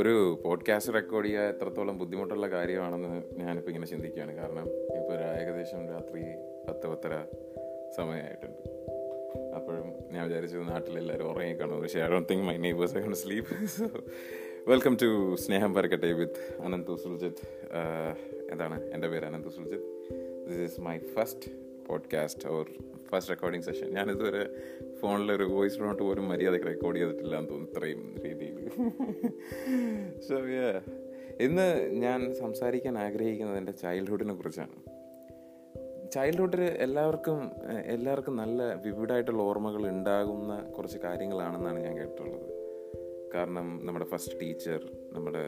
ഒരു podcast record ചെയ്യുക എത്രത്തോളം ബുദ്ധിമുട്ടുള്ള കാര്യമാണെന്ന് ഞാനിപ്പോൾ ഇങ്ങനെ ചിന്തിക്കുകയാണ്. കാരണം ഇപ്പോൾ ഒരു ഏകദേശം രാത്രി പത്ത് പത്തര സമയമായിട്ടുണ്ട് അപ്പോഴും ഞാൻ വിചാരിച്ചു നാട്ടിലെല്ലാവരും ഉറങ്ങിക്കാണും. പക്ഷേ I don't think my neighbours I sleep so welcome to Sneham Parakkatte with Ananth Suljith എന്താണ്? എന്റെ പേര് Ananth Suljith. This is my first podcast or first recording session ഞാനിതുവരെ ഫോണിലൊരു വോയിസ് നോട്ട് പോലും മര്യാദയ്ക്ക് റെക്കോർഡ് ചെയ്തിട്ടില്ല എന്ന് തോന്നുന്നു. ഇത്രയും രീതിയിൽ. സോ ഇന്ന് ഞാൻ സംസാരിക്കാൻ ആഗ്രഹിക്കുന്നത് എന്റെ ചൈൽഡ്ഹുഡിനെ കുറിച്ചാണ്. ചൈൽഡ്ഹുഡിൽ എല്ലാവർക്കും എല്ലാവർക്കും നല്ല വിവിഡായിട്ടുള്ള ഓർമ്മകൾ ഉണ്ടാകുന്ന കുറച്ച് കാര്യങ്ങളാണെന്നാണ് ഞാൻ കേട്ടിട്ടുള്ളത്. കാരണം നമ്മുടെ ഫസ്റ്റ് ടീച്ചർ നമ്മുടെ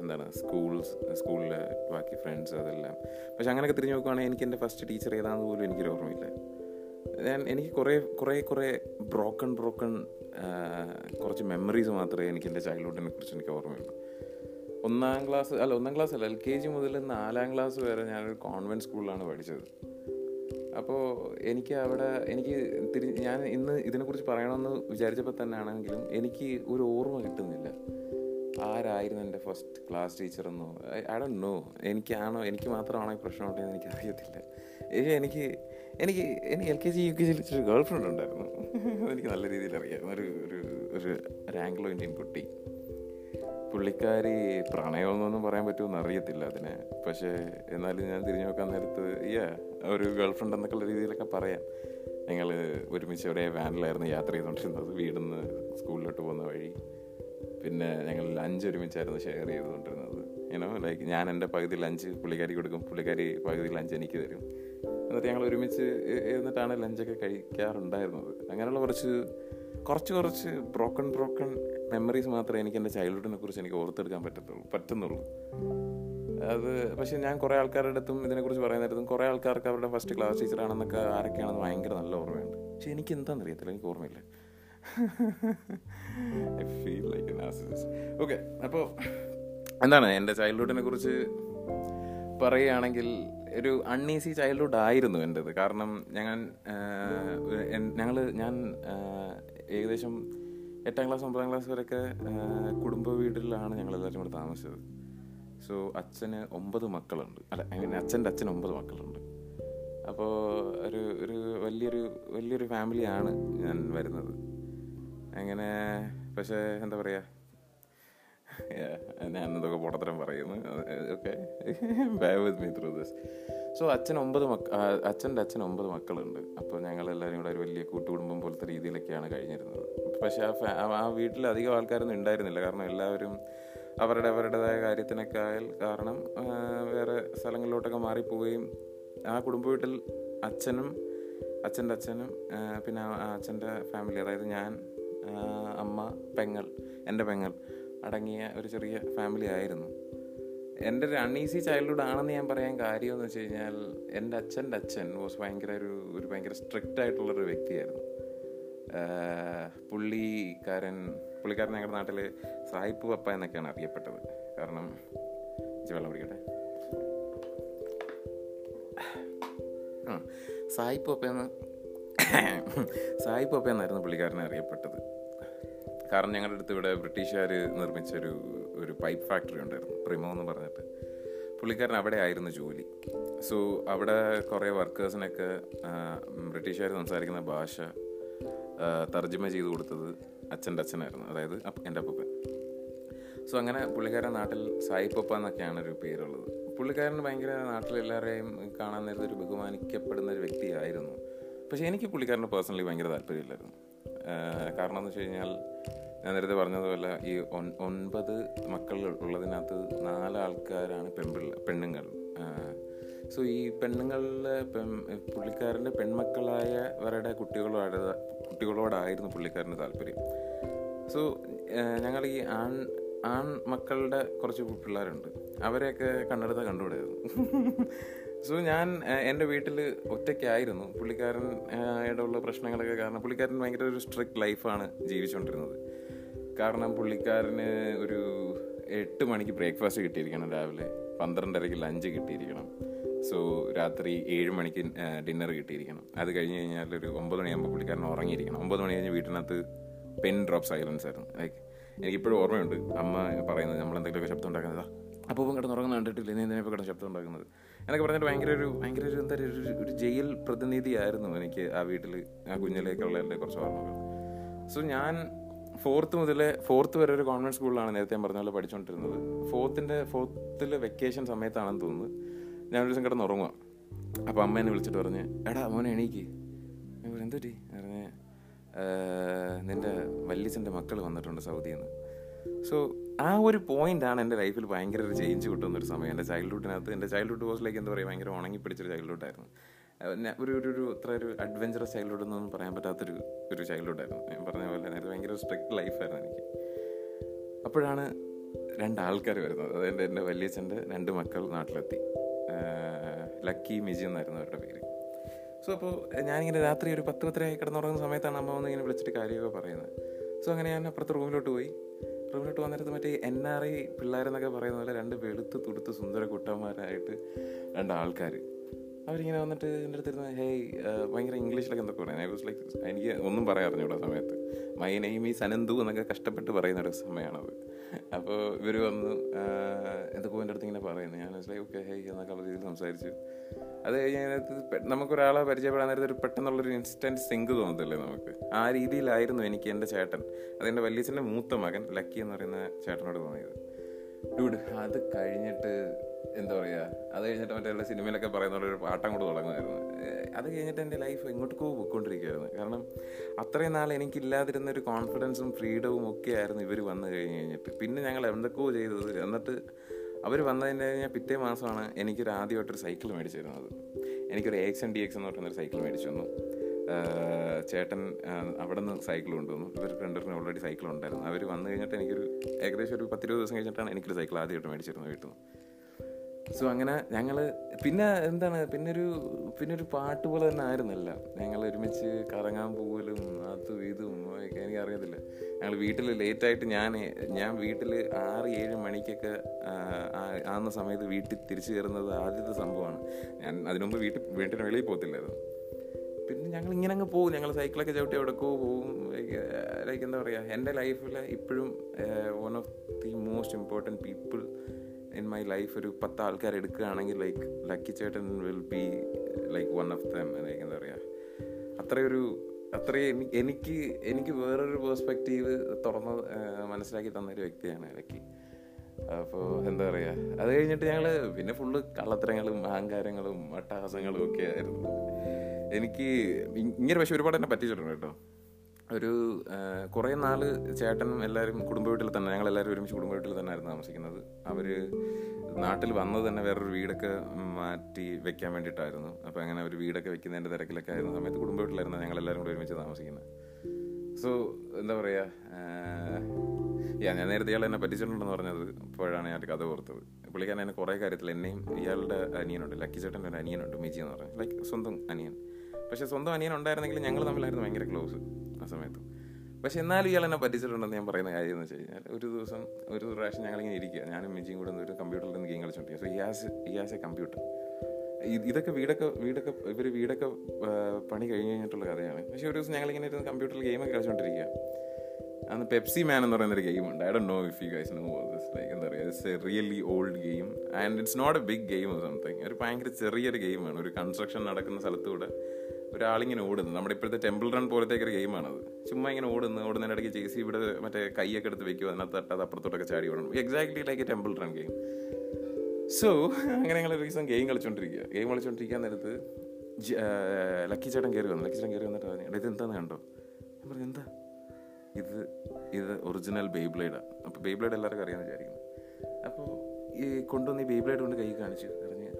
എന്താണ് സ്കൂൾസ് സ്കൂളിലെ ബാക്കി ഫ്രണ്ട്സ് അതെല്ലാം. പക്ഷെ അങ്ങനെയൊക്കെ തിരിഞ്ഞു നോക്കുവാണെങ്കിൽ എനിക്ക് എന്റെ ഫസ്റ്റ് ടീച്ചർ ഏതാണെന്ന് പോലും എനിക്കൊരു ഓർമ്മയില്ല. ഞാൻ എനിക്ക് കുറേ കുറേ കുറേ ബ്രോക്കൺ ബ്രോക്കൺ കുറച്ച് മെമ്മറീസ് മാത്രമേ എനിക്ക് എന്റെ ചൈൽഡ്ഹുഡിനെ കുറിച്ച് എനിക്ക് ഓർമ്മയുള്ളൂ. ഒന്നാം ക്ലാസ് അല്ല ഒന്നാം ക്ലാസ് അല്ല എൽ കെ ജി മുതൽ നാലാം ക്ലാസ് വരെ ഞാനൊരു കോൺവെന്റ് സ്കൂളിലാണ് പഠിച്ചത്. അപ്പോൾ എനിക്ക് അവിടെ എനിക്ക് തിരി ഞാൻ ഇന്ന് ഇതിനെക്കുറിച്ച് പറയണമെന്ന് വിചാരിച്ചപ്പോൾ തന്നെ ആണെങ്കിലും എനിക്ക് ഒരു ഓർമ്മ കിട്ടുന്നില്ല. ആരായിരുന്നു എന്റെ ഫസ്റ്റ് ക്ലാസ് ടീച്ചറെന്നോ ഐ ഡോ നോ എനിക്കാണോ എനിക്ക് മാത്രമാണോ ഈ പ്രശ്നമുണ്ടെന്ന് എനിക്കറിയത്തില്ല. എനിക്ക് എനിക്ക് എനിക്ക് L K G U K ജിയിൽ ഒരു ഗേൾ ഫ്രണ്ട് ഉണ്ടായിരുന്നു. എനിക്ക് നല്ല രീതിയിൽ അറിയാം. ഒരു ഒരു ഒരു ഒരു ആംഗ്ലോ ഇന്ത്യൻ കുട്ടി. പുള്ളിക്കാരി പ്രണയമൊന്നും പറയാൻ പറ്റുമെന്ന് അറിയത്തില്ല അതിനെ. പക്ഷേ എന്നാലും ഞാൻ തിരിഞ്ഞു നോക്കാൻ നേരത്ത് യാ ഒരു ഗേൾ ഫ്രണ്ട് എന്നൊക്കെയുള്ള രീതിയിലൊക്കെ പറയാം. ഞങ്ങൾ ഒരുമിച്ച് അവിടെ വാനിലായിരുന്നു യാത്ര ചെയ്തുകൊണ്ടിരുന്നത്. വീടിൽ നിന്ന് സ്കൂളിലോട്ട് പോകുന്ന വഴി. പിന്നെ ഞങ്ങൾ ലഞ്ച് ഒരുമിച്ചായിരുന്നു ഷെയർ ചെയ്തുകൊണ്ടിരുന്നത്. ഏനോ ലൈക്ക് ഞാൻ എന്റെ പകുതി ലഞ്ച് പുള്ളിക്കാരി കൊടുക്കും. പുള്ളിക്കാരി പകുതി ലഞ്ച് എനിക്ക് തരും. എന്നിട്ട് ഞങ്ങൾ ഒരുമിച്ച് ഇരുന്നിട്ടാണ് ലഞ്ചൊക്കെ കഴിക്കാറുണ്ടായിരുന്നത്. അങ്ങനെയുള്ള കുറച്ച് കുറച്ച് കുറച്ച് ബ്രോക്കൺ ബ്രോക്കൺ മെമ്മറീസ് മാത്രമേ എനിക്ക് എന്റെ ചൈൽഡ്ഹുഡിനെ കുറിച്ച് എനിക്ക് ഓർത്തെടുക്കാൻ പറ്റത്തുള്ളൂ പറ്റുന്നുള്ളൂ. അത് പക്ഷേ ഞാൻ കുറേ ആൾക്കാരുടെ അടുത്തും ഇതിനെക്കുറിച്ച് പറയുന്നിടത്തും കുറേ ആൾക്കാർക്ക് അവരുടെ ഫസ്റ്റ് ക്ലാസ് ടീച്ചറാണെന്നൊക്കെ ആരൊക്കെയാണെന്ന് ഭയങ്കര നല്ല ഓർമ്മയുണ്ട്. പക്ഷെ എനിക്ക് എന്താണെന്ന് അറിയത്തില്ല എനിക്ക് ഓർമ്മയില്ല. ഐ ഫീൽ ലൈക്ക് ഓക്കെ അപ്പോൾ എന്താണ് എന്റെ ചൈൽഡ്ഹുഡിനെ കുറിച്ച് പറയുകയാണെങ്കിൽ ഒരു അൺഈസി ചൈൽഡ്ഹുഡ് ആയിരുന്നു എന്റെത് കാരണം ഞങ്ങൾ ഞങ്ങൾ ഞാൻ ഏകദേശം എട്ടാം ക്ലാസ് ഒമ്പതാം ക്ലാസ് വരെയൊക്കെ കുടുംബ വീട്ടിലാണ് ഞങ്ങൾ എല്ലാവരും കൂടെ താമസിച്ചത്. സോ അച്ഛന് ഒമ്പത് മക്കളുണ്ട്. അല്ല അങ്ങനെ അച്ഛന്റെ അച്ഛൻ ഒമ്പത് മക്കളുണ്ട്. അപ്പോൾ ഒരു ഒരു വലിയൊരു വലിയൊരു ഫാമിലിയാണ് ഞാൻ വരുന്നത്. അങ്ങനെ പക്ഷേ എന്താ പറയുക ഞാൻ എന്തൊക്കെ പൊടത്തരം പറയുന്നു. Okay bear with me through this so അച്ഛൻ ഒമ്പത് മക്ക അച്ഛന്റെ അച്ഛൻ ഒമ്പത് മക്കളുണ്ട്. അപ്പോൾ ഞങ്ങളെല്ലാവരും കൂടെ ഒരു വലിയ കൂട്ടുകുടുംബം പോലത്തെ രീതിയിലൊക്കെയാണ് കഴിഞ്ഞിരുന്നത്. പക്ഷേ ആ ഫാ ആ വീട്ടിൽ അധികം ആൾക്കാരൊന്നും ഉണ്ടായിരുന്നില്ല. കാരണം എല്ലാവരും അവരുടെ അവരുടേതായ കാര്യത്തിനൊക്കെ ആയാൽ കാരണം വേറെ സ്ഥലങ്ങളിലോട്ടൊക്കെ മാറിപ്പോവുകയും ആ കുടുംബ വീട്ടിൽ അച്ഛനും അച്ഛന്റെ അച്ഛനും പിന്നെ അച്ഛന്റെ ഫാമിലി അതായത് ഞാൻ അമ്മ പെങ്ങൾ എന്റെ പെങ്ങൾ അടങ്ങിയ ഒരു ചെറിയ ഫാമിലി ആയിരുന്നു. എന്റെ ഒരു അൺഈസി ചൈൽഡ്ഹുഡ് ആണെന്ന് ഞാൻ പറയാൻ കാര്യമെന്ന് വെച്ച് കഴിഞ്ഞാൽ എന്റെ അച്ഛന്റെ അച്ഛൻ വാസ് ഭയങ്കര ഒരു ഒരു ഭയങ്കര സ്ട്രിക്റ്റ് ആയിട്ടുള്ളൊരു വ്യക്തിയായിരുന്നു. പുള്ളിക്കാരൻ പുള്ളിക്കാരൻ ഞങ്ങളുടെ നാട്ടിൽ സായിപ്പ് പപ്പ എന്നൊക്കെയാണ് അറിയപ്പെട്ടത്. കാരണം വെള്ളം പിടിക്കട്ടെ ആ സായിപ്പ് പപ്പ എന്ന് സായിപ്പ് പപ്പ എന്നായിരുന്നു പുള്ളിക്കാരനെ അറിയപ്പെട്ടത്. കാരണം ഞങ്ങളുടെ അടുത്ത് ഇവിടെ ബ്രിട്ടീഷുകാർ നിർമ്മിച്ചൊരു ഒരു പൈപ്പ് ഫാക്ടറി ഉണ്ടായിരുന്നു പ്രിമോ എന്ന് പറഞ്ഞിട്ട്. പുള്ളിക്കാരൻ അവിടെ ആയിരുന്നു ജോലി. സോ അവിടെ കുറേ വർക്കേഴ്സിനൊക്കെ ബ്രിട്ടീഷുകാർ സംസാരിക്കുന്ന ഭാഷ തർജമ ചെയ്ത് കൊടുത്തത് അച്ഛന്റെ അച്ഛനായിരുന്നു അതായത് എന്റെ അപ്പൂപ്പൻ. സോ അങ്ങനെ പുള്ളിക്കാരൻ നാട്ടിൽ സായിപ്പപ്പ എന്നൊക്കെയാണ് ഒരു പേരുള്ളത്. പുള്ളിക്കാരൻ ഭയങ്കര നാട്ടിലെല്ലാവരെയും കാണാൻ നേരത്തെ ഒരു ബഹുമാനിക്കപ്പെടുന്ന ഒരു വ്യക്തിയായിരുന്നു. പക്ഷേ എനിക്ക് പുള്ളിക്കാരന്റെ പേഴ്സണലി ഭയങ്കര താല്പര്യമില്ലായിരുന്നു. കാരണം എന്ന് വെച്ച് കഴിഞ്ഞാൽ ഞാൻ നേരത്തെ പറഞ്ഞതുപോലെ ഈ ഒൻപത് മക്കൾ ഉള്ളതിനകത്ത് നാലാൾക്കാരാണ് പെൺപിള്ള പെണ്ണുങ്ങൾ. സോ ഈ പെണ്ണുങ്ങളിലെ പെൺ പുള്ളിക്കാരന്റെ പെൺമക്കളായവരുടെ കുട്ടികളോട് കുട്ടികളോടായിരുന്നു പുള്ളിക്കാരന് താല്പര്യം. സോ ഞങ്ങൾ ഈ ആൺ ആൺ മക്കളുടെ കുറച്ച് പിള്ളേരുണ്ട്. അവരെയൊക്കെ കണ്ടെടുത്താൽ കണ്ടുപിടായിരുന്നു സോ ഞാൻ എന്റെ വീട്ടിൽ ഒറ്റയ്ക്കായിരുന്നു. പുള്ളിക്കാരൻ ഉള്ള പ്രശ്നങ്ങളൊക്കെ കാരണം പുള്ളിക്കാരൻ ഭയങ്കര ഒരു സ്ട്രിക്റ്റ് ലൈഫാണ് ജീവിച്ചുകൊണ്ടിരുന്നത് കാരണം പുള്ളിക്കാരന് ഒരു എട്ട് മണിക്ക് ബ്രേക്ക്ഫാസ്റ്റ് കിട്ടിയിരിക്കണം രാവിലെ. പന്ത്രണ്ടരയ്ക്ക് ലഞ്ച് കിട്ടിയിരിക്കണം. സോ രാത്രി ഏഴ് മണിക്ക് ഡിന്നർ കിട്ടിയിരിക്കണം. അത് കഴിഞ്ഞ് കഴിഞ്ഞാൽ ഒരു ഒമ്പത് മണിയാകുമ്പോൾ പുള്ളിക്കാരൻ ഉറങ്ങിയിരിക്കണം. ഒമ്പത് മണി കഴിഞ്ഞ് വീട്ടിനകത്ത് പെൻ ഡ്രോപ്പ് സൈലൻസ് ആയിരുന്നു. ലൈക്ക് എനിക്കിപ്പോഴും ഓർമ്മയുണ്ട്. അമ്മ പറയുന്നത് നമ്മൾ ശബ്ദം ഉണ്ടാക്കുന്നത് അപ്പോൾ കിടന്ന് ഉറങ്ങുന്ന കണ്ടിട്ടില്ല? നീ ഇതിനെ കിടന്ന് ശബ്ദം ഉണ്ടാക്കുന്നത്? എന്നൊക്കെ പറഞ്ഞിട്ട് ഭയങ്കര ഒരു ഭയങ്കര ഒരു എന്താ ഒരു ഒരു ജയിൽ പ്രതിനിധിയായിരുന്നു എനിക്ക് ആ വീട്ടിൽ ആ കുഞ്ഞിലേക്കുള്ള എന്റെ കുറച്ച് ഓർമ്മകൾ. സോ ഞാൻ ഫോർത്ത് മുതലേ ഫോർത്ത് വരെ ഒരു കോൺവെന്റ് സ്കൂളിലാണ് നേരത്തെ ഞാൻ പറഞ്ഞ പോലെ പഠിച്ചുകൊണ്ടിരുന്നത് ഫോർത്തിന്റെ ഫോർത്തിൽ വെക്കേഷൻ സമയത്താണെന്ന് തോന്നുന്നു. ഞാൻ ഒരു ദിവസം കിടന്ന് ഉറങ്ങുക അപ്പോൾ അമ്മ എന്നെ വിളിച്ചിട്ട് പറഞ്ഞ് എടാ മോനെ എണീക്ക്. എന്തൊരു പറഞ്ഞ് നിന്റെ വല്യച്ഛന്റെ മക്കൾ വന്നിട്ടുണ്ട് സൗദിയിൽ നിന്ന്. സോ ആ ഒരു പോയിന്റാണ് എന്റെ ലൈഫിൽ ഭയങ്കര ഒരു ചേഞ്ച് കിട്ടുന്ന ഒരു സമയം. എന്റെ ചൈൽഡ്ഹുഡിനകത്ത് എന്റെ ചൈൽഡ്ഹുഡ് വാസ് ലൈക്ക് എന്താ പറയുക ഭയങ്കര ഉണങ്ങി പിടിച്ചൊരു ചൈൽഡ്ഹുഡായിരുന്നു ഒരു ഒരു ഒരു അത്ര ഒരു അഡ്വഞ്ചറസ് ചൈൽഡ്ഹുഡ് എന്നൊന്നും പറയാൻ പറ്റാത്തൊരു ഒരു ചൈൽഡ്ഹുഡായിരുന്നു ഞാൻ പറഞ്ഞ പോലെ നേരത്തെ ഭയങ്കര സ്ട്രിക്ട് ലൈഫായിരുന്നു എനിക്ക്. അപ്പോഴാണ് രണ്ട് ആൾക്കാർ വരുന്നത്. അതായത് എന്റെ വലിയച്ഛന്റെ രണ്ട് മക്കൾ നാട്ടിലെത്തി. ലക്കി മിജി എന്നായിരുന്നു അവരുടെ പേര്. സോ അപ്പോൾ ഞാനിങ്ങനെ രാത്രി ഒരു പത്ത് പത്തരയായി കിടന്നുറങ്ങുന്ന സമയത്താണ് അമ്മ വന്ന് ഇങ്ങനെ വിളിച്ചിട്ട് കാര്യമൊക്കെ പറയുന്നത്. സോ അങ്ങനെ ഞാൻ അപ്പുറത്തെ റൂമിലോട്ട് പോയി. റൂമിലോട്ട് വന്നിരുന്ന മറ്റേ എൻ ആർ ഐ പിള്ളേരെന്നൊക്കെ പറയുന്ന പോലെ രണ്ട് വെളുത്ത് തുടുത്ത് സുന്ദര കുട്ടന്മാരായിട്ട് രണ്ട് ആൾക്കാർ അവരിങ്ങനെ വന്നിട്ട് എന്റെ അടുത്തിരുന്ന് ഹേയ് ഭയങ്കര ഇംഗ്ലീഷിലൊക്കെ എന്തൊക്കെ പറയുന്നത് ഐ വാസ് ലൈക്ക് എനിക്ക് ഒന്നും പറയാൻ അറിഞ്ഞൂടാ സമയത്ത്. മൈ നെയിം ഈസ് സനന്തു എന്നൊക്കെ കഷ്ടപ്പെട്ട് പറയുന്ന ഒരു സമയമാണത്. അപ്പോൾ ഇവർ വന്ന് എന്തൊക്കെ എന്റെ അടുത്ത് ഇങ്ങനെ പറയുന്നു. ഞാൻ മനസ്സിലായി ഓക്കെ ഹൈ എന്നൊക്കെ രീതിയിൽ സംസാരിച്ചു. അത് കഴിഞ്ഞ് അതിനകത്ത് നമുക്കൊരാളെ പരിചയപ്പെടാൻ നേരത്തെ ഒരു പെട്ടെന്നുള്ളൊരു ഇൻസ്റ്റന്റ് സിങ്ക് തോന്നത്തില്ലേ നമുക്ക്? ആ രീതിയിലായിരുന്നു എനിക്ക് എന്റെ ചേട്ടൻ അതെന്റെ വല്യച്ഛന്റെ മൂത്ത മകൻ ലക്കി എന്ന് പറയുന്ന ചേട്ടനോട് തോന്നിയത്. ഡൂഡ് അത് കഴിഞ്ഞിട്ട് എന്താ പറയുക അത് കഴിഞ്ഞിട്ട് മറ്റേ സിനിമയിലൊക്കെ പറയുന്ന ഒരു പാട്ടം കൂടെ തുടങ്ങുമായിരുന്നു. അത് കഴിഞ്ഞിട്ട് എന്റെ ലൈഫ് എങ്ങോട്ടേക്കോ പോയിക്കൊണ്ടിരിക്കുകയായിരുന്നു. കാരണം അത്രയും നാൾ എനിക്കില്ലാതിരുന്ന ഒരു കോൺഫിഡൻസും ഫ്രീഡവും ഒക്കെ ആയിരുന്നു ഇവർ വന്നു കഴിഞ്ഞ് കഴിഞ്ഞിട്ട്. പിന്നെ ഞങ്ങൾ എന്തൊക്കെയോ ചെയ്തത് എന്നിട്ട് അവർ വന്നതിന്റെ കഴിഞ്ഞാൽ പിറ്റേ മാസമാണ് എനിക്കൊരു ആദ്യമായിട്ടൊരു സൈക്കിൾ മേടിച്ചു തരുന്നത് എനിക്കൊരു എക്സ് എൻ ഡി എക്സ് എന്ന് പറയുന്നൊരു സൈക്കിൾ മേടിച്ചു തന്നു. ചേട്ടൻ അവിടെ നിന്ന് സൈക്കിൾ കൊണ്ടുവന്നു. ഇവർ രണ്ടുപേരും ഓൾറെഡി സൈക്കിൾ ഉണ്ടായിരുന്നു. അവർ വന്നു കഴിഞ്ഞിട്ട് എനിക്കൊരു ഏകദേശം ഒരു പത്തിരുപത് ദിവസം കഴിഞ്ഞിട്ടാണ് എനിക്കൊരു സൈക്കിൾ ആദ്യമായിട്ട് മേടിച്ചിരുന്നത് വീട്ടിൽ നിന്ന്. സോ അങ്ങനെ ഞങ്ങൾ പിന്നെ എന്താണ് പിന്നെ ഒരു പിന്നെ ഒരു പാട്ട് പോലെ തന്നെ ആയിരുന്നല്ല. ഞങ്ങൾ ഒരുമിച്ച് കറങ്ങാൻ പോകലും അതും ഇതും ഒക്കെ എനിക്ക് ഞങ്ങൾ വീട്ടിൽ ലേറ്റായിട്ട് ഞാൻ ഞാൻ വീട്ടിൽ ആറ് ഏഴ് മണിക്കൊക്കെ ആകുന്ന സമയത്ത് വീട്ടിൽ തിരിച്ചു കയറുന്നത് ആദ്യത്തെ സംഭവമാണ്. ഞാൻ അതിനുമുമ്പ് വീട്ടിൽ വീട്ടിന് വെളിയിൽ പോകത്തില്ലായിരുന്നു. പിന്നെ ഞങ്ങൾ ഇങ്ങനെ അങ്ങ് പോകും. ഞങ്ങൾ സൈക്കിളൊക്കെ ചവിട്ടി എവിടെക്കോ പോകും. ലൈക്ക് എന്താ പറയുക എന്റെ ലൈഫിൽ ഇപ്പോഴും one of the most important people in my life ഒരു പത്ത് ആൾക്കാർ എടുക്കുകയാണെങ്കിൽ ലൈക്ക് ലക്കി ചേട്ടൻ will be like one of them like എന്താ പറയുക അത്രയൊരു അത്രയും എനിക്ക് എനിക്ക് വേറൊരു പേഴ്സ്പെക്റ്റീവ് തുറന്ന് മനസ്സിലാക്കി തന്നൊരു വ്യക്തിയാണ് ലക്കി അപ്പോൾ എന്താ പറയുക അത് കഴിഞ്ഞിട്ട് ഞങ്ങൾ പിന്നെ ഫുള്ള് കള്ളത്തരങ്ങളും അഹങ്കാരങ്ങളും അട്ടഹാസങ്ങളും ഒക്കെ ആയിരുന്നു. എനിക്ക് ഇങ്ങനെ പക്ഷെ ഒരുപാട് എന്നെ പറ്റിച്ചിട്ടുണ്ട് കേട്ടോ. ഒരു കുറേ നാൾ ചേട്ടനും എല്ലാവരും കുടുംബ വീട്ടിൽ തന്നെ ഞങ്ങൾ എല്ലാവരും ഒരുമിച്ച് കുടുംബ വീട്ടിൽ തന്നെ ആയിരുന്നു താമസിക്കുന്നത്. അവർ നാട്ടിൽ വന്നത് തന്നെ വേറൊരു വീടൊക്കെ മാറ്റി വെക്കാൻ വേണ്ടിയിട്ടായിരുന്നു. അപ്പോൾ അങ്ങനെ ഒരു വീടൊക്കെ വെക്കുന്നതിന്റെ തിരക്കിലൊക്കെ ആയിരുന്ന സമയത്ത് കുടുംബ വീട്ടിലായിരുന്നു ഞങ്ങൾ എല്ലാവരും കൂടെ ഒരുമിച്ച് താമസിക്കുന്നത്. സോ എന്താ പറയുക യാ ഞാൻ നേരത്തെ ഇയാൾ എന്നെ പറ്റിച്ചിട്ടുണ്ടെന്ന് പറഞ്ഞത് ഇപ്പോഴാണ് ഞാൻ കഥ ഓർത്തത്. പുള്ളിക്കാരൻ എന്നെ കുറേ കാര്യത്തിൽ എന്നെയും ഇയാളുടെ അനിയനുണ്ട് ലക്കി ചേട്ടന്റെ ഒരു അനിയനുണ്ട് മിജി എന്ന് പറഞ്ഞത് ലൈക്ക് സ്വന്തം അനിയൻ. പക്ഷേ സ്വന്തം അനിയൻ ഉണ്ടായിരുന്നെങ്കിൽ ഞങ്ങൾ തമ്മിലായിരുന്നു ഭയങ്കര ക്ലോസ്. സമയത്ത്. പക്ഷെ എന്നാലും ഇയാൾ എന്നെ പറ്റിച്ചിട്ടുണ്ടെന്ന് ഞാൻ പറയുന്ന കാര്യം എന്ന് വെച്ച് കഴിഞ്ഞാൽ ഒരു ദിവസം ഒരു പ്രാവശ്യം ഞങ്ങളിങ്ങനെ ഇരിക്കുക. ഞാനും മിജിയും കൂടെ ഒരു കമ്പ്യൂട്ടറിൽ നിന്ന് game കളിച്ചോണ്ടിരിക്കുക. So Iyas Iyas a computer ഇതൊക്കെ വീടൊക്കെ വീടൊക്കെ ഇവർ വീടൊക്കെ പണി കഴിഞ്ഞ് കഴിഞ്ഞിട്ടുള്ള കഥയാണ്. പക്ഷെ ഒരു ദിവസം ഞങ്ങളിങ്ങനെ ഇരുന്ന് കമ്പ്യൂട്ടറിൽ ഗെയിമൊക്കെ കളിച്ചോണ്ടിരിക്കുക. അന്ന് പെപ്സി മാൻ എന്ന് പറയുന്നൊരു ഗെയിം ഉണ്ട്. I Dr know if you guys know this like എന്താ പറയുക it's a really old game and it's not a big game something ഒരു ഭയങ്കര ചെറിയൊരു ഗെയിമാണ് ഒരു കൺസ്ട്രക്ഷൻ നടക്കുന്ന സ്ഥലത്തൂടെ ഒരാളിങ്ങനെ ഓടുന്നു നമ്മുടെ ഇപ്പോഴത്തെ ടെമ്പിൾ റൺ പോലത്തെ ഒരു ഗെയിമാണത്. ചുമ്മാ ഇങ്ങനെ ഓടുന്നു ഓടുന്നതിനിടയ്ക്ക് ജെ സി ഇവിടെ മറ്റേ കൈയൊക്കെ എടുത്ത് വെക്കുക അതിനകത്ത് തട്ടാതെ അപ്പുറത്തോട്ടൊക്കെ ചാടി ഓടണം. Exactly like a Temple Run game so അങ്ങനെ ഞങ്ങൾ ഒരു ദിവസം ഗെയിം കളിച്ചോണ്ടിരിക്കുക. ഗെയിം കളിച്ചുകൊണ്ടിരിക്കാൻ നേരത്ത് ലക്കി ചേട്ടൻ കയറി വന്നു. ലക്കി ചേട്ടൻ കയറി വന്നിട്ട് പറഞ്ഞു ഇത് എന്താന്ന് കണ്ടോ? ഞാൻ പറഞ്ഞു എന്താ? ഇത് ഇത് ഒറിജിനൽ ബേബ്ലേഡാണ് അപ്പോൾ ബേബ്ലേഡ് എല്ലാവർക്കും അറിയാമെന്ന് വിചാരിക്കുന്നു. അപ്പോൾ ഈ കൊണ്ടുവന്ന് ഈ ബേബ്ലേഡ് കൊണ്ട് കൈ കാണിച്ചു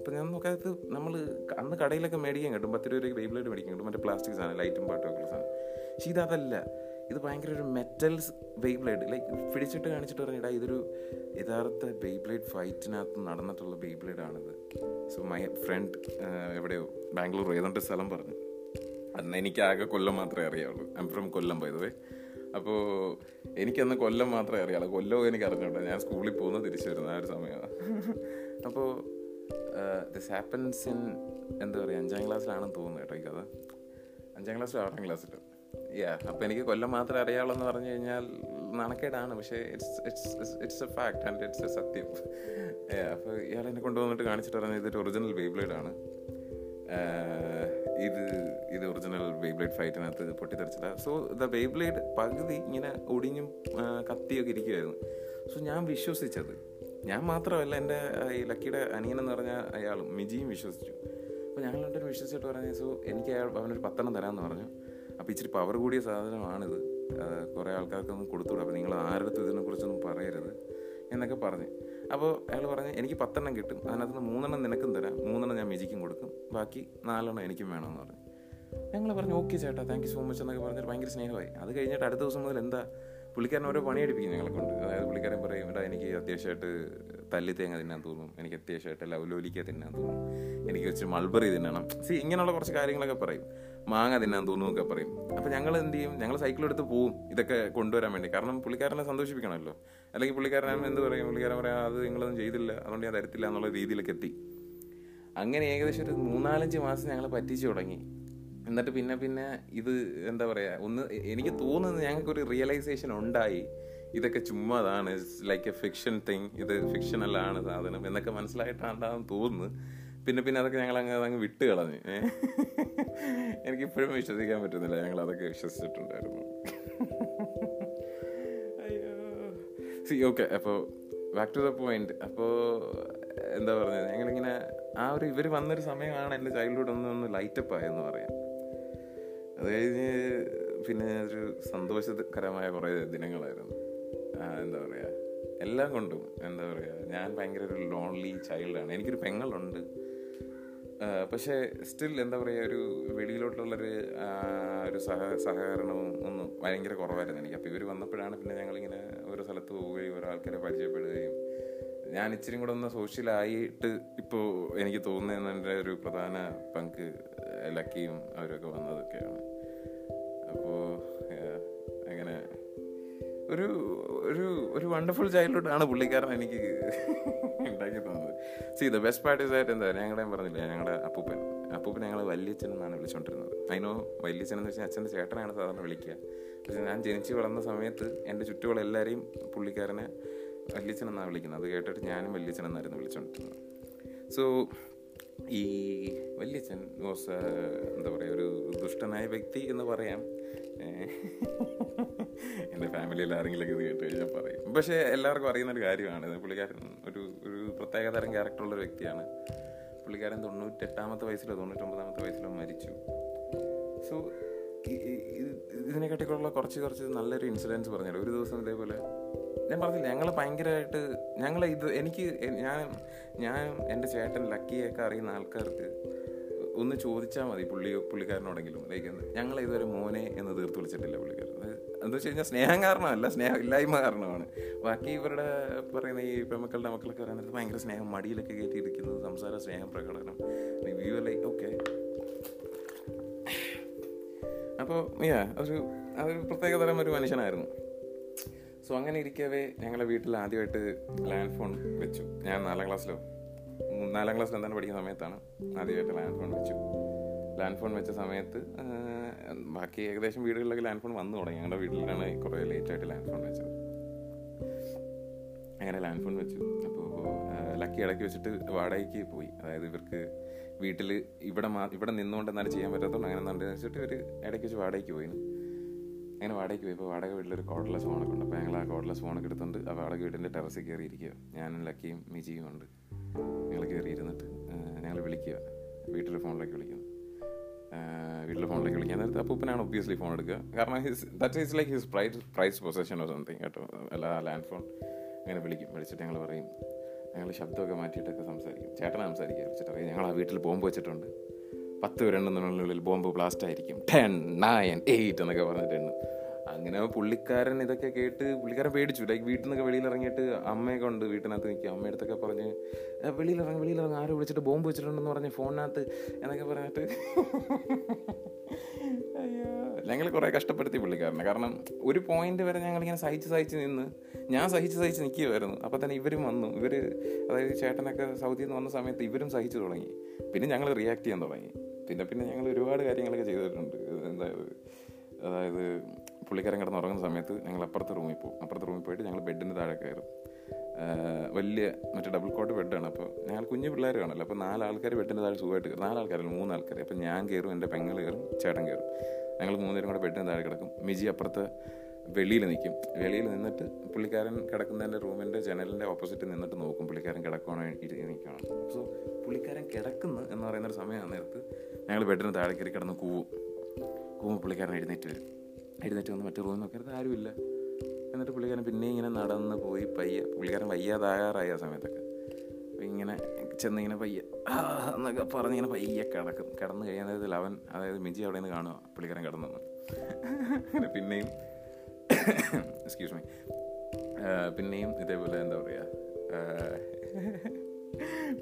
അപ്പോൾ ഞാൻ നോക്കാത്ത നമ്മൾ അന്ന് കടയിലൊക്കെ മേടിക്കാൻ കിട്ടും. പത്ത് രൂപയ്ക്ക് ബേബ്ലേഡ് മേടിക്കാൻ കിട്ടും. മറ്റേ പ്ലാസ്റ്റിക് സാധനം ലൈറ്റും പാട്ടും ഒക്കെ സാധനം. പക്ഷേ ഇതല്ല ഇത് ഭയങ്കര ഒരു മെറ്റൽസ് ബേബ്ലേഡ് ലൈക്ക് പിടിച്ചിട്ട് കാണിച്ചിട്ട് പറഞ്ഞാൽ ഇതൊരു യഥാർത്ഥ ബേബ്ലേഡ് ഫൈറ്റിനകത്ത് നടന്നിട്ടുള്ള ബേബ്ലേഡാണിത് സോ മൈ ഫ്രണ്ട് എവിടെയോ ബാംഗ്ലൂർ ഏതാണ്ട് സ്ഥലം പറഞ്ഞു. അന്ന് എനിക്ക് ആകെ കൊല്ലം മാത്രമേ അറിയാവുള്ളൂ. എം ഫ്രം കൊല്ലം പോയതേ അപ്പോൾ എനിക്കന്ന് കൊല്ലം മാത്രമേ അറിയാവുള്ളൂ. കൊല്ലവും എനിക്ക് അറിഞ്ഞോട്ടെ ഞാൻ സ്കൂളിൽ പോകുന്നത് തിരിച്ചു വരുന്ന ആ ഒരു സമയമാണ്. അപ്പോൾ ദിസ് ഹാപ്പൻസ് ഇൻ എന്താ പറയുക അഞ്ചാം ക്ലാസ്സിലാണെന്ന് തോന്നുന്നു കേട്ടോ ഈ കഥ. അഞ്ചാം ക്ലാസ്സിലോ ആറാം ക്ലാസ്സിലോ? യാ അപ്പോൾ എനിക്ക് കൊല്ലം മാത്രമേ അറിയാവുള്ളൂ എന്ന് പറഞ്ഞു കഴിഞ്ഞാൽ നാണക്കേടാണ് പക്ഷേ it's it's it's a fact and it's a സത്യം. അപ്പോൾ ഇയാൾ എന്നെ കൊണ്ടുവന്നിട്ട് കാണിച്ചിട്ട് പറഞ്ഞത് ഇതൊരു ഒറിജിനൽ ബേബ്ലേഡ് ആണ്. ഇത് ഇത് ഒറിജിനൽ ബേബ്ലേഡ് ഫൈറ്റിനകത്ത് പൊട്ടിത്തെറിച്ചില്ല സോ ദ ബേബ്ലേഡ് പകുതി ഇങ്ങനെ ഒടിഞ്ഞും കത്തിയൊക്കെ ഇരിക്കുമായിരുന്നു സോ ഞാൻ വിശ്വസിച്ചത് ഞാൻ മാത്രമല്ല എന്റെ ഈ ലക്കിയുടെ അനിയനെന്ന് പറഞ്ഞ അയാളും മിജിയും വിശ്വസിച്ചു. അപ്പോൾ ഞങ്ങൾ രണ്ടുപേരും വിശ്വസിച്ചിട്ട് പറഞ്ഞു സോ എനിക്ക് അയാൾ അവനൊരു പത്തെണ്ണം തരാമെന്ന് പറഞ്ഞു. അപ്പോൾ ഇച്ചിരി പവർ കൂടിയ സാധനമാണിത്. കുറേ ആൾക്കാർക്കൊന്നും കൊടുത്തുവിടും. അപ്പോൾ നിങ്ങൾ ആരുടെ ഇതിനെക്കുറിച്ചൊന്നും പറയരുത് എന്നൊക്കെ പറഞ്ഞു. അപ്പോൾ അയാൾ പറഞ്ഞു എനിക്ക് പത്തെണ്ണം കിട്ടും. അതിനകത്ത് നിന്ന് മൂന്നെണ്ണം നിനക്കും തരാം. മൂന്നെണ്ണം ഞാൻ മിജിക്കും കൊടുക്കും. ബാക്കി നാലെണ്ണം എനിക്കും വേണമെന്ന് പറഞ്ഞു. ഞങ്ങൾ പറഞ്ഞു ഓക്കെ ചേട്ടാ താങ്ക് യു സോ മച്ച് എന്നൊക്കെ പറഞ്ഞിട്ട് ഭയങ്കര സ്നേഹമായി. അത് കഴിഞ്ഞിട്ട് അടുത്ത ദിവസം മുതൽ എന്താ പുള്ളിക്കാരൻ ഓരോ പണിയെടുപ്പിക്കും ഞങ്ങളെ കൊണ്ട്. അതായത് പുള്ളിക്കാരൻ പറയും എടാ എനിക്ക് അത്യാവശ്യമായിട്ട് തല്ലി തേങ്ങ തിന്നാൻ തോന്നും. എനിക്ക് അത്യാവശ്യമായിട്ട് ലവലോലിക്ക തിന്നാൻ തോന്നും. എനിക്ക് വെച്ച് മൾബറി തിന്നണം. സി ഇങ്ങനെയുള്ള കുറച്ച് കാര്യങ്ങളൊക്കെ പറയും. മാങ്ങ തിന്നാൻ തോന്നുമൊക്കെ പറയും. അപ്പോൾ ഞങ്ങൾ എന്ത് ചെയ്യും? ഞങ്ങൾ സൈക്കിൾ എടുത്ത് പോവും ഇതൊക്കെ കൊണ്ടുവരാൻ വേണ്ടി. കാരണം പുള്ളിക്കാരനെ സന്തോഷിപ്പിക്കണമല്ലോ. അല്ലെങ്കിൽ പുള്ളിക്കാരൻ എന്ത് പറയും? പുള്ളിക്കാരൻ പറയാം അത് നിങ്ങളൊന്നും ചെയ്തില്ല. അതുകൊണ്ട് ഞാൻ തരത്തില്ല എന്നുള്ള രീതിയിലൊക്കെ എത്തി. അങ്ങനെ ഏകദേശം ഒരു മൂന്നാലഞ്ച് മാസം ഞങ്ങൾ പറ്റിച്ചു തുടങ്ങി. എന്നിട്ട് പിന്നെ പിന്നെ ഇത് എന്താ പറയുക ഒന്ന് എനിക്ക് തോന്നുന്നത് ഞങ്ങൾക്കൊരു റിയലൈസേഷൻ ഉണ്ടായി. ഇതൊക്കെ ചുമ്മാതാണ് ലൈക്ക് എ ഫിക്ഷൻ തിങ് ഇത് ഫിക്ഷനല്ലാണ് സാധനം എന്നൊക്കെ മനസ്സിലായിട്ടാണ്ടാന്ന് തോന്നുന്നു. പിന്നെ പിന്നെ അതൊക്കെ ഞങ്ങൾ അങ്ങ് അങ്ങ് വിട്ട് കളഞ്ഞ്. എനിക്കിപ്പോഴും വിശ്വസിക്കാൻ പറ്റുന്നില്ല ഞങ്ങൾ അതൊക്കെ വിശ്വസിച്ചിട്ടുണ്ടായിരുന്നു. അയ്യോ. സി ഓക്കെ അപ്പോൾ ബാക്ക് ടു ദ പോയിന്റ് അപ്പോൾ എന്താ പറഞ്ഞത് ഞങ്ങളിങ്ങനെ ആ ഒരു ഇവർ വന്നൊരു സമയമാണ് എന്റെ ചൈൽഡ്ഹുഡ് ഒന്ന് ഒന്ന് ലൈറ്റപ്പ് ആയെന്ന് പറയാം. അത് കഴിഞ്ഞ് പിന്നെ ഒരു സന്തോഷകരമായ കുറേ ദിനങ്ങളായിരുന്നു. എന്താ പറയുക എല്ലാം കൊണ്ടും എന്താ പറയുക ഞാൻ ഭയങ്കര ഒരു ലോൺലി ചൈൽഡാണ് എനിക്കൊരു പെങ്ങളുണ്ട്. പക്ഷേ സ്റ്റിൽ എന്താ പറയുക ഒരു വെളിയിലോട്ടുള്ളൊരു ഒരു സഹ സഹകരണവും ഒന്നും ഭയങ്കര കുറവായിരുന്നു എനിക്ക്. അപ്പോൾ ഇവർ വന്നപ്പോഴാണ് പിന്നെ ഞങ്ങളിങ്ങനെ ഓരോ സ്ഥലത്ത് പോവുകയും ഓരോ ആൾക്കാരെ പരിചയപ്പെടുകയും. ഞാൻ ഇച്ചിരി കൂടെ ഒന്ന് സോഷ്യലായിട്ട് ഇപ്പോൾ എനിക്ക് തോന്നുന്നതിന്റെ ഒരു പ്രധാന പങ്ക് ലക്കിയും അവരൊക്കെ വന്നതൊക്കെയാണ്. അപ്പോൾ അങ്ങനെ ഒരു ഒരു ഒരു വണ്ടർഫുൾ ചൈൽഡ്ഹുഡ് ആണ് പുള്ളിക്കാരൻ എനിക്ക് ഉണ്ടാക്കി തന്നത്. സി ദ ബെസ്റ്റ് പാർട്ട് ആയിട്ട് എന്താ ഞങ്ങളുടെ പറഞ്ഞില്ല ഞങ്ങളുടെ അപ്പൂപ്പൻ. അപ്പൂപ്പൻ ഞങ്ങൾ വല്യച്ഛൻ എന്നാണ് വിളിച്ചുകൊണ്ടിരുന്നത് അതിനോ വല്യച്ഛൻ എന്ന് വെച്ചാൽ അച്ഛന്റെ ചേട്ടനാണ് സാധാരണ വിളിക്കുക. പക്ഷേ ഞാൻ ജനിച്ച് വളർന്ന സമയത്ത് എന്റെ ചുറ്റുമുള്ള എല്ലാവരെയും പുള്ളിക്കാരനെ വല്യച്ഛൻ എന്നാണ് വിളിക്കുന്നത്. അത് കേട്ടിട്ട് ഞാനും വല്യച്ഛൻ എന്നായിരുന്നു വിളിച്ചുകൊണ്ടിരുന്നത് സോ ഈ വല്യച്ഛൻ വാസ് എന്താ പറയുക ഒരു ദുഷ്ടനായ വ്യക്തി എന്ന് പറയാം. എന്റെ ഫാമിലിയിൽ ആരെങ്കിലൊക്കെ ഇത് കേട്ട് കഴിഞ്ഞാൽ പറയും. പക്ഷേ എല്ലാവർക്കും അറിയുന്ന ഒരു കാര്യമാണ്. പുള്ളിക്കാരൻ ഒരു ഒരു പ്രത്യേക തരം ക്യാരക്ടറുള്ള ഒരു വ്യക്തിയാണ്. പുള്ളിക്കാരൻ തൊണ്ണൂറ്റെട്ടാമത്തെ വയസ്സിലോ തൊണ്ണൂറ്റൊമ്പതാമത്തെ വയസ്സിലോ മരിച്ചു. സോ ഇതിനെക്കാട്ടിക്കുള്ള കുറച്ച് കുറച്ച് നല്ലൊരു ഇൻസിഡൻസ് പറഞ്ഞു ഒരു ദിവസം ഇതേപോലെ ഞാൻ പറഞ്ഞില്ല ഞങ്ങൾ ഭയങ്കരമായിട്ട് ഞങ്ങൾ ഇത് എനിക്ക് ഞാൻ ഞാൻ എന്റെ ചേട്ടൻ ലക്കിയൊക്കെ അറിയുന്ന ആൾക്കാർക്ക് ഒന്ന് ചോദിച്ചാൽ മതി പുള്ളി പുള്ളിക്കാരനോടെങ്കിലും. ലൈക്ക് ഞങ്ങൾ ഇതുവരെ മോനെ എന്ന് തീർത്ത് വിളിച്ചിട്ടില്ല പുള്ളിക്കാരൻ. എന്താ വെച്ച് കഴിഞ്ഞാൽ സ്നേഹം കാരണമല്ല സ്നേഹം ഇല്ലായ്മ കാരണമാണ്. ബാക്കി ഇവരുടെ പറയുന്ന ഈ പെമക്കളുടെ മക്കളൊക്കെ പറയുന്നത് ഭയങ്കര സ്നേഹം മടിയിലൊക്കെ കയറ്റിയിരിക്കുന്നത് സംസാര സ്നേഹം പ്രകടനം വ്യൂ ലൈക്ക് ഓക്കെ അപ്പോൾ യാ ഒരു അതൊരു പ്രത്യേകതരം ഒരു മനുഷ്യനായിരുന്നു. സോ അങ്ങനെ ഇരിക്കവേ ഞങ്ങളുടെ വീട്ടിൽ ആദ്യമായിട്ട് ലാൻഡ് ഫോൺ വെച്ചു. ഞാൻ നാലാം ക്ലാസ്സിലോ നാലാം ക്ലാസ്സിൽ എന്താണ് പഠിക്കുന്ന സമയത്താണ് ആദ്യമായിട്ട് ലാൻഡ് ഫോൺ വെച്ചു. ലാൻഡ് ഫോൺ വെച്ച സമയത്ത് ബാക്കി ഏകദേശം വീടുകളിലൊക്കെ ലാൻഡ് ഫോൺ വന്നു തുടങ്ങി. ഞങ്ങളുടെ വീട്ടിലാണ് കുറേ ലേറ്റായിട്ട് ലാൻഡ് ഫോൺ വെച്ചത്. അങ്ങനെ ലാൻഡ് ഫോൺ വെച്ചു. അപ്പോൾ ലക്കി ഇടയ്ക്ക് വെച്ചിട്ട് വാടകയ്ക്ക് പോയി. അതായത് ഇവർക്ക് വീട്ടിൽ ഇവിടെ മാ ഇവിടെ നിന്നുകൊണ്ട് എന്നാലും ചെയ്യാൻ പറ്റാത്തതുകൊണ്ട് അങ്ങനെ എന്താണെന്ന് വെച്ചിട്ട് ഒരു ഇടയ്ക്ക് വെച്ച് വാടകയ്ക്ക് പോയി അങ്ങനെ വാടകയ്ക്ക് പോയി. ഇപ്പോൾ വാടക വീട്ടിലൊരു കോഡ്ലെസ് ഫോണൊക്കെ ഉണ്ട്. അപ്പോൾ ഞങ്ങൾ ആ കോഡ്ലെസ് ഫോണൊക്കെ എടുത്തുകൊണ്ട് ആ വാടക വീടിന്റെ ടെറസിൽ കയറി ഇരിക്കുക ഞാനും ലക്കിയും മിജിയും ഉണ്ട്. ഞങ്ങൾ കയറി ഇരുന്നിട്ട് ഞങ്ങൾ വിളിക്കുക വീട്ടിലെ ഫോണിലേക്ക് വിളിക്കുന്നു. വീട്ടിലെ ഫോണിലേക്ക് വിളിക്കാൻ നേരത്തെ അപ്പൂപ്പനാണ് ഒബ്വിയസ്ലി ഫോൺ എടുക്കുക. കാരണം his that is like his prize prize possession or something കേട്ടോ? അല്ല ലാൻഡ് ഫോൺ അങ്ങനെ വിളിക്കും. വിളിച്ചിട്ട് ഞങ്ങൾ പറയും. ഞങ്ങൾ ശബ്ദമൊക്കെ മാറ്റിയിട്ടൊക്കെ സംസാരിക്കും. ചേട്ടനെ സംസാരിക്കുക. വിളിച്ചിട്ട് പറയും ഞങ്ങൾ ആ വീട്ടിൽ പോകുമ്പോൾ വെച്ചിട്ടുണ്ട്. പത്ത് പേരെണ്ണെന്നുള്ളിൽ ബോംബ് ബ്ലാസ്റ്റ് ആയിരിക്കും. ടെൻ നയൻ എയ്റ്റ് എന്നൊക്കെ പറഞ്ഞിട്ടുണ്ട്. അങ്ങനെ പുള്ളിക്കാരൻ ഇതൊക്കെ കേട്ട് പുള്ളിക്കാരൻ പേടിച്ചു. ലൈക്ക് വീട്ടിൽ നിന്നൊക്കെ വെളിയിൽ ഇറങ്ങിയിട്ട് അമ്മയൊക്കെ ഉണ്ട് വീട്ടിനകത്ത് നിൽക്കുക. അമ്മയുടെ അടുത്തൊക്കെ പറഞ്ഞ് വെളിയിലിറങ്ങി വെളിയിലിറങ്ങി ആരും വിളിച്ചിട്ട് ബോംബ് വെച്ചിട്ടുണ്ടെന്ന് പറഞ്ഞ് ഫോണിനകത്ത് എന്നൊക്കെ പറഞ്ഞിട്ട്. അയ്യോ. ഞങ്ങൾ കുറേ കഷ്ടപ്പെടുത്തി പുള്ളിക്കാരനെ. കാരണം ഒരു പോയിന്റ് വരെ ഞങ്ങളിങ്ങനെ സഹിച്ച് സഹിച്ച് നിന്ന് ഞാൻ സഹിച്ച് സഹിച്ച് നിൽക്കുകയായിരുന്നു അപ്പോൾ തന്നെ ഇവരും വന്നു. ഇവർ അതായത് ചേട്ടനൊക്കെ സൗദിയിൽ നിന്ന് വന്ന സമയത്ത് ഇവരും സഹിച്ചു തുടങ്ങി. പിന്നെ ഞങ്ങൾ റിയാക്ട് ചെയ്യാൻ തുടങ്ങി. പിന്നെ പിന്നെ ഞങ്ങൾ ഒരുപാട് കാര്യങ്ങളൊക്കെ ചെയ്തിട്ടുണ്ട്. എന്തായത് അതായത് പുള്ളിക്കാരൻ കിടന്ന് ഉറങ്ങുന്ന സമയത്ത് ഞങ്ങൾ അപ്പുറത്തെ റൂമിൽ പോകും അപ്പുറത്തെ റൂമിൽ പോയിട്ട് ഞങ്ങൾ ബെഡിന്റെ താഴെ കയറും. വലിയ മറ്റേ ഡബിൾ കോട്ട് ബെഡാണ്. അപ്പോൾ ഞങ്ങൾ കുഞ്ഞു പിള്ളേർ കാണല്ലോ അപ്പോൾ നാലാൾക്കാർ ബെഡിന്റെ താഴെ സുഖമായിട്ട് കയറും. നാലാൾക്കാരല്ല മൂന്ന് ആൾക്കാർ അപ്പോൾ ഞാൻ കയറും എന്റെ പെങ്ങൾ കയറും ചേട്ടൻ കയറും. ഞങ്ങൾ മൂന്നുപേരും കൂടെ ബെഡിന് താഴെ കിടക്കും. മിജി അപ്പുറത്ത് വെളിയിൽ നിൽക്കും. വെളിയിൽ നിന്നിട്ട് പുള്ളിക്കാരൻ കിടക്കുന്നതിന്റെ റൂമിന്റെ ജനലിന്റെ ഓപ്പോസിറ്റ് നിന്നിട്ട് നോക്കും പുള്ളിക്കാരൻ കിടക്കണോ നിൽക്കണം സോ പുള്ളിക്കാരൻ കിടക്കുന്നു എന്ന് പറയുന്നൊരു സമയമാണ് നേരത്ത്. ഞങ്ങൾ ബെഡിന് താഴെ കയറി കിടന്ന് കൂവും. കൂവുമ്പോൾ പുള്ളിക്കാരൻ എഴുന്നേറ്റ് വരും. എഴുന്നേറ്റ് വന്ന് മറ്റേ റൂമിൽ നോക്കരുത് ആരുമില്ല. എന്നിട്ട് പുള്ളിക്കാരൻ പിന്നെ ഇങ്ങനെ നടന്ന് പോയി പയ്യ. പുള്ളിക്കാരൻ വയ്യാതാകാറായി ആ സമയത്തൊക്കെ. അപ്പോൾ ഇങ്ങനെ ചെന്നിങ്ങനെ പയ്യ എന്നൊക്കെ പറഞ്ഞിങ്ങനെ പയ്യെ കിടക്കും. കിടന്ന് കഴിയാൻ അവൻ അതായത് മിജി അവിടെ നിന്ന് കാണുക പുള്ളിക്കാരൻ കിടന്നു അങ്ങനെ പിന്നെയും എക്സ്ക്യൂസ് മീ പിന്നെയും ഇതേപോലെ എന്താ പറയുക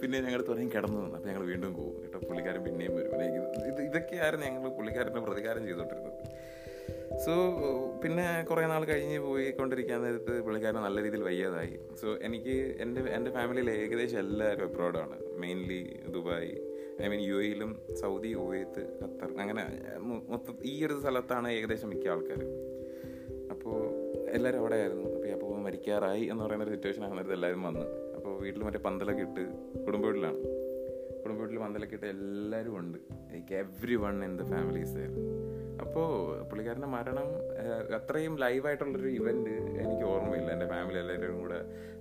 പിന്നെ ഞങ്ങൾ തുടങ്ങി കിടന്നു വന്നു അപ്പോൾ ഞങ്ങൾ വീണ്ടും പോകും. കേട്ടോ പുള്ളിക്കാരൻ പിന്നെയും വരും. ഇത് ഇതൊക്കെയായിരുന്നു ഞങ്ങൾ പുള്ളിക്കാരന്റെ പ്രതികാരം ചെയ്തുകൊണ്ടിരുന്നത് സോ പിന്നെ കുറേ നാൾ കഴിഞ്ഞ് പോയിക്കൊണ്ടിരിക്കാൻ നേരത്ത് പുള്ളിക്കാരൻ നല്ല രീതിയിൽ വയ്യാതായി. സോ എനിക്ക് എന്റെ എന്റെ ഫാമിലിയിൽ ഏകദേശം എല്ലാവരും അബ്രോഡാണ് mainly Dubai I mean U എയിലും Saudi Kuwait Qatar അങ്ങനെ മൊത്തം ഈ ഒരു സ്ഥലത്താണ് ഏകദേശം മിക്ക ആൾക്കാരും. അപ്പോൾ എല്ലാവരും അവിടെ ആയിരുന്നു അപ്പോൾ മരിക്കാറായി എന്ന് പറയുന്ന ഒരു സിറ്റുവേഷൻ ആകുന്നത് എല്ലാവരും വന്ന് അപ്പോൾ വീട്ടിൽ മറ്റേ പന്തലൊക്കെ ഇട്ട് കുടുംബ വീട്ടിലാണ്. കുടുംബ വീട്ടിൽ പന്തലൊക്കെ ഇട്ട് എല്ലാവരും ഉണ്ട്. Like everyone in the families അപ്പോൾ പുള്ളിക്കാരന്റെ മരണം അത്രയും ലൈവായിട്ടുള്ളൊരു ഇവന്റ് എനിക്ക് ഓർമ്മയില്ല. എന്റെ ഫാമിലി എല്ലാവരും കൂടെ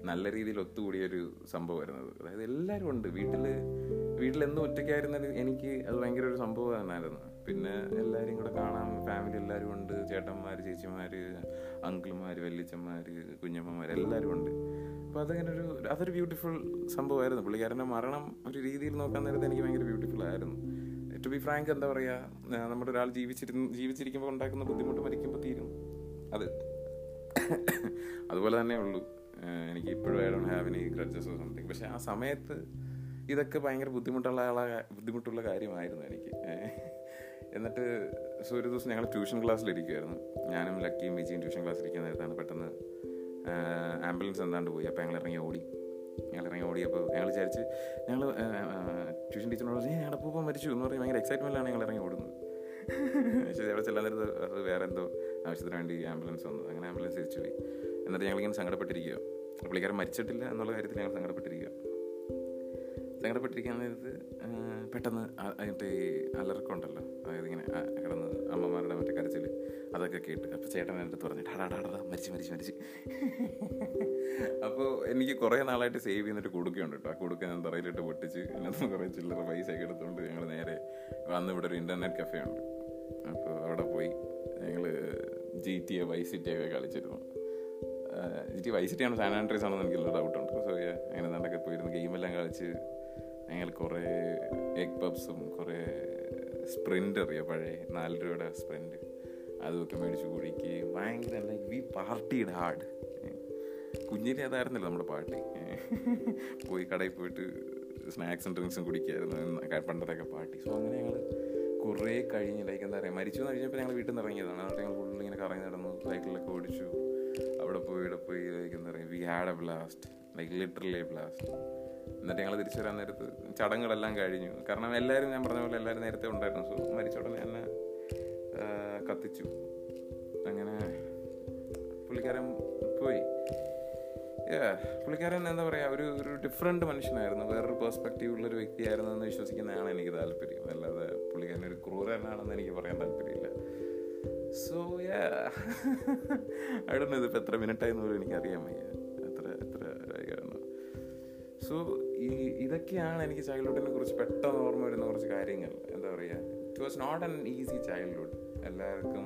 നല്ല രീതിയിൽ ഒത്തുകൂടിയൊരു സംഭവം വരുന്നത് അതായത് എല്ലാവരും ഉണ്ട്. വീട്ടിൽ വീട്ടിലെന്നും ഒറ്റയ്ക്കായിരുന്നത് എനിക്ക് അത് ഭയങ്കര ഒരു സംഭവം തന്നെയായിരുന്നു പിന്നെ എല്ലാവരും കൂടെ കാണാം. ഫാമിലി എല്ലാവരും ഉണ്ട്. ചേട്ടന്മാർ ചേച്ചിമാർ അങ്കിൾമാർ വല്യച്ഛന്മാർ കുഞ്ഞമ്മമാർ എല്ലാവരും ഉണ്ട്. അപ്പോൾ അതങ്ങനെ ഒരു അതൊരു ബ്യൂട്ടിഫുൾ സംഭവമായിരുന്നു. പുള്ളിക്കാരന്റെ മരണം ഒരു രീതിയിൽ നോക്കാൻ നേരത്തെ എനിക്ക് ഭയങ്കര ബ്യൂട്ടിഫുൾ ആയിരുന്നു. ടു ബി ഫ്രാങ്ക് എന്താ പറയുക നമ്മുടെ ഒരാൾ ജീവിച്ചിരുന്ന് ജീവിച്ചിരിക്കുമ്പോൾ ഉണ്ടാക്കുന്ന ബുദ്ധിമുട്ട് മരിക്കുമ്പോൾ തീരും. അത് അതുപോലെ തന്നെ ഉള്ളൂ. എനിക്ക് ഇപ്പോഴും I don't have any grudges or something പക്ഷേ ആ സമയത്ത് ഇതൊക്കെ ഭയങ്കര ബുദ്ധിമുട്ടുള്ള ആളെ ബുദ്ധിമുട്ടുള്ള കാര്യമായിരുന്നു എനിക്ക്. എന്നിട്ട് സോ ഒരു ദിവസം ഞങ്ങൾ ട്യൂഷൻ ക്ലാസ്സിലിരിക്കുമായിരുന്നു ഞാനും ലക്കിയും വിജിയും ട്യൂഷൻ ക്ലാസ്സിലിരിക്കുന്ന നേരത്താണ് പെട്ടെന്ന് ആംബുലൻസ് എന്താണ്ട് പോയി. അപ്പോൾ ഞങ്ങൾ ഇറങ്ങി ഓടി ഞങ്ങൾ ഇറങ്ങി ഓടിയപ്പോൾ ഞങ്ങൾ വിചാരിച്ച് ഞങ്ങൾ ട്യൂഷൻ ടീച്ചറിനോട് പറഞ്ഞു ഞങ്ങളുടെ പൂപ്പ മരിച്ചു. എന്ന് പറഞ്ഞ്. ഭയങ്കര എക്സൈറ്റ്മെന്റിലാണ് ഞങ്ങൾ ഇറങ്ങി ഓടുന്നത്. പക്ഷേ അവിടെ ചെല്ലാൻ നേരത്ത് അത് വേറെ എന്തോ ആവശ്യത്തിന് വേണ്ടി ആംബുലൻസ് വന്നു. അങ്ങനെ ആംബുലൻസ് തിരിച്ചു പോയി. എന്നിട്ട് ഞങ്ങളിങ്ങനെ സങ്കടപ്പെട്ടിരിക്കുക പുള്ളിക്കാരൻ മരിച്ചിട്ടില്ല എന്നുള്ള കാര്യത്തിൽ ഞങ്ങൾ സങ്കടപ്പെട്ടിരിക്കുക സങ്കടപ്പെട്ടിരിക്കാൻ നേരത്ത് പെട്ടെന്ന് അതിന്റെ ഈ അലർക്കുണ്ടല്ലോ. അതായത് ഇങ്ങനെ കിടന്ന് അമ്മമാരുടെ മറ്റേ കരച്ചിൽ അതൊക്കെ കേട്ട്. അപ്പോൾ ചേട്ടൻ എന്റെ അടുത്ത് പറഞ്ഞു ടാടാടാടാ മരിച്ച് മരിച്ച് മരിച്ച്. അപ്പോൾ എനിക്ക് കുറേ നാളായിട്ട് സേവ് ചെയ്യുന്നൊരു കൊടുക്കുന്നുണ്ട് കേട്ടോ ആ കൊടുക്ക ഞാൻ തറയിലിട്ട് പൊട്ടിച്ച് അതിനകത്ത് കുറേ ചില്ലറ പൈസയൊക്കെ എടുത്തുകൊണ്ട് ഞങ്ങൾ നേരെ വന്ന് ഇവിടെ ഒരു ഇന്റർനെറ്റ് കഫേ ഉണ്ട്. അപ്പോൾ അവിടെ പോയി ഞങ്ങൾ G T A vice city ഒക്കെ കളിച്ചിരുന്നു. ജി ടി വൈ ആണ് സാൻ ആൻഡ്രീസ് ആണെന്ന് എനിക്കുള്ള ഡൗട്ടുണ്ട് സോ അങ്ങനെ നല്ലൊക്കെ പോയിരുന്നു. ഗെയിമെല്ലാം കളിച്ച് ഞങ്ങൾ കുറേ എഗ് പബ്സും കുറേ സ്പ്രിന്റ് അറിയാം? പഴയ നാല് രൂപയുടെ സ്പ്രിന്റ് അതുമൊക്കെ മേടിച്ച് കുടിക്കുകയും ഭയങ്കര ലൈക്ക് വി പാർട്ടിയുടെ ഹാർഡ് കുഞ്ഞിരി അതായിരുന്നല്ലോ നമ്മുടെ പാർട്ടി. പോയി കടയിൽ പോയിട്ട് സ്നാക്സും ഡ്രിങ്ക്സും കുടിക്കായിരുന്നു പണ്ടത്തെയൊക്കെ പാർട്ടി. സോ അങ്ങനെ ഞങ്ങൾ കുറേ കഴിഞ്ഞ് ലൈക്ക് എന്താ പറയുക മരിച്ചു എന്ന് കഴിഞ്ഞപ്പോൾ ഞങ്ങൾ വീട്ടിൽ നിന്ന് ഇറങ്ങിയതാണ്. എന്നിട്ട് ഞങ്ങൾ ഫുള്ള് ഇങ്ങനെ കറങ്ങി നടന്നു സൈക്കിളിലൊക്കെ ഓടിച്ചു. അവിടെ പോയി ഇവിടെ പോയി ലൈക്ക് എന്താ പറയുക we had a blast like literally blast എന്നിട്ട് ഞങ്ങൾ തിരിച്ചു വരാൻ നേരത്ത് ചടങ്ങുകളെല്ലാം കഴിഞ്ഞു. കാരണം എല്ലാവരും ഞാൻ പറഞ്ഞ പോലെ എല്ലാവരും നേരത്തെ ഉണ്ടായിരുന്നു. സോ മരിച്ച ഉടനെ എന്നെ കത്തിച്ചു. അങ്ങനെ പുള്ളിക്കാരൻ പോയി. പുള്ളിക്കാരൻ എന്താ പറയുക ഒരു ഒരു ഡിഫറെന്റ് മനുഷ്യനായിരുന്നു. വേറൊരു പെർസ്പെക്റ്റീവ് ഉള്ളൊരു വ്യക്തിയായിരുന്നു എന്ന് വിശ്വസിക്കുന്നതാണ് എനിക്ക് താല്പര്യം. അല്ലാതെ പുള്ളിക്കാരൻ ഒരു ക്രൂരനാണെന്ന് എനിക്ക് പറയാൻ താല്പര്യമില്ല. സോ യാ അവിടെ ഇതിപ്പോൾ എത്ര മിനിറ്റായെന്ന് പോലും എനിക്കറിയാൻ വയ്യ. എത്ര എത്ര സോ ഇതൊക്കെയാണ് എനിക്ക് ചൈൽഡ്ഹുഡിനെ കുറിച്ച് പെട്ടെന്ന് ഓർമ്മ വരുന്ന കുറച്ച് കാര്യങ്ങൾ. എന്താ പറയുക it was not an easy childhood എല്ലാവർക്കും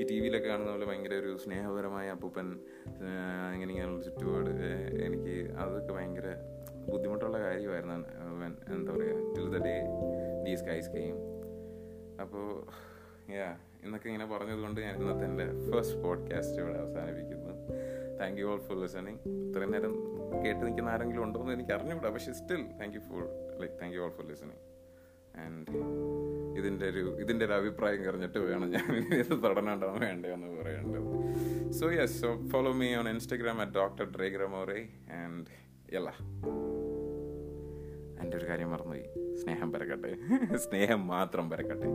ഈ ടി വിയിലൊക്കെ കാണുന്ന പോലെ ഭയങ്കര ഒരു സ്നേഹപരമായ അപ്പൂപ്പൻ ഇങ്ങനെ ഇങ്ങനെയുള്ള ചുറ്റുപാട് എനിക്ക് അതൊക്കെ ഭയങ്കര ബുദ്ധിമുട്ടുള്ള കാര്യമായിരുന്നു എന്താ പറയുക till the day these skies came അപ്പോൾ യാ എന്നൊക്കെ ഇങ്ങനെ പറഞ്ഞതുകൊണ്ട് ഞാൻ ഇന്നത്തെ എന്റെ ഫസ്റ്റ് പോഡ്കാസ്റ്റ് ഇവിടെ അവസാനിപ്പിക്കുന്നു. Thank you all for listening ഇത്രയും നേരം കേട്ട് നിൽക്കുന്ന ആരെങ്കിലും ഉണ്ടോ എന്ന് എനിക്ക് അറിഞ്ഞുകൂടാ പക്ഷേ still thank you for like thank you all for listening and ഇതിന്റെ ഒരു ഇതിന്റെ ഒരു അഭിപ്രായം കറിഞ്ഞിട്ട് വേണം ഞാൻ ഇത് തുടരണോ വേണ്ടേ എന്ന് പറയേണ്ടത്. So yes so follow me on Instagram at doctor ഡ്രേഗ്രമോറെ and എല്ലാ എന്റെ ഒരു കാര്യം മറന്നുപോയി. സ്നേഹം പരക്കട്ടെ. സ്നേഹം മാത്രം പരക്കട്ടെ.